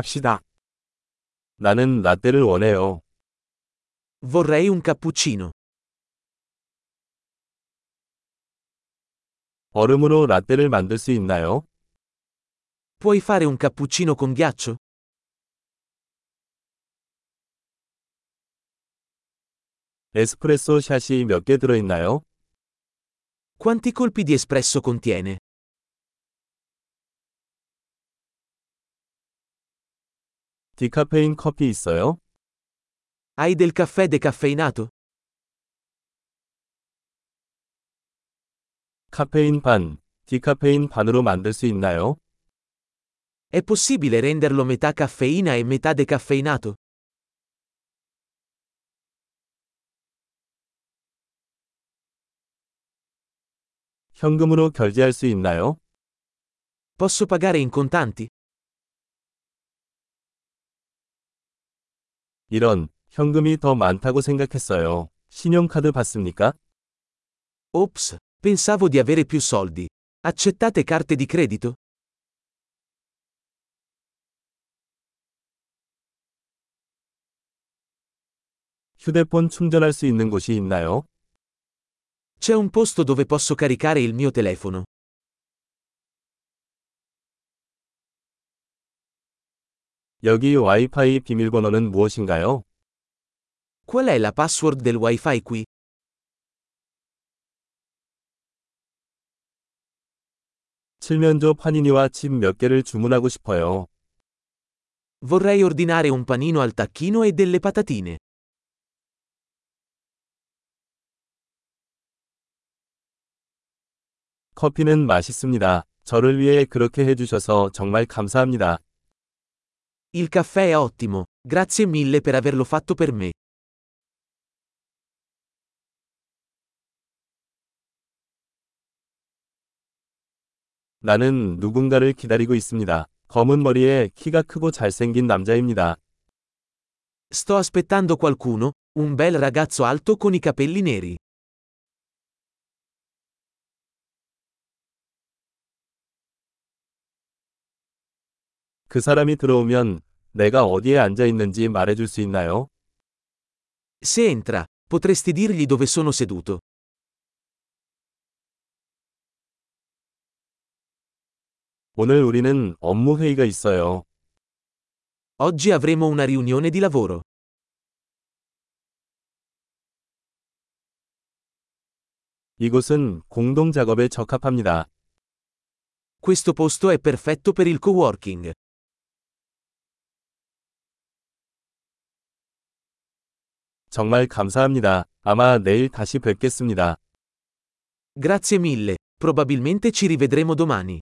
갑시다. 나는 라떼를 원해요. Vorrei un cappuccino. 얼음으로 라떼를 만들 수 있나요? Puoi fare un cappuccino con ghiaccio? 에스프레소 샷이 몇 개 들어있나요? Quanti colpi di espresso contiene? 디카페인 커피 있어요? Hai del caffè decaffeinato? 카페인 반, 디카페인 반으로 만들 수 있나요? È possibile renderlo metà caffeina e metà decaffeinato? 현금으로 결제할 수 있나요? Posso pagare in contanti? 이런, 현금이 더 많다고 생각했어요. 신용카드 받습니까? Ops, pensavo di avere più soldi. Accettate carte di credito? 휴대폰 충전할 수 있는 곳이 있나요? C'è un posto dove posso caricare il mio telefono. 여기 와이파이 비밀번호는 무엇인가요? Qual è la password del wifi qui? 칠면조 파니니와 칩 몇 개를 주문하고 싶어요. Vorrei ordinare un panino al tacchino e delle patatine. 커피는 맛있습니다. 저를 위해 그렇게 해주셔서 정말 감사합니다. Il caffè è ottimo, grazie mille per averlo fatto per me. 나는 누군가를 기다리고 있습니다. 검은 머리에 키가 크고 잘생긴 남자입니다. Sto aspettando qualcuno, un bel ragazzo alto con i capelli neri. 그 사람이 들어오면 내가 어디에 앉아 있는지 말해줄 수 있나요? Se entra, potresti dirgli dove sono seduto. 오늘 우리는 업무 회의가 있어요. Oggi avremo una riunione di lavoro. 이곳은 공동 작업에 적합합니다. Questo posto è perfetto per il coworking. 정말 감사합니다. 아마 내일 다시 뵙겠습니다. Grazie mille, probabilmente ci rivedremo domani.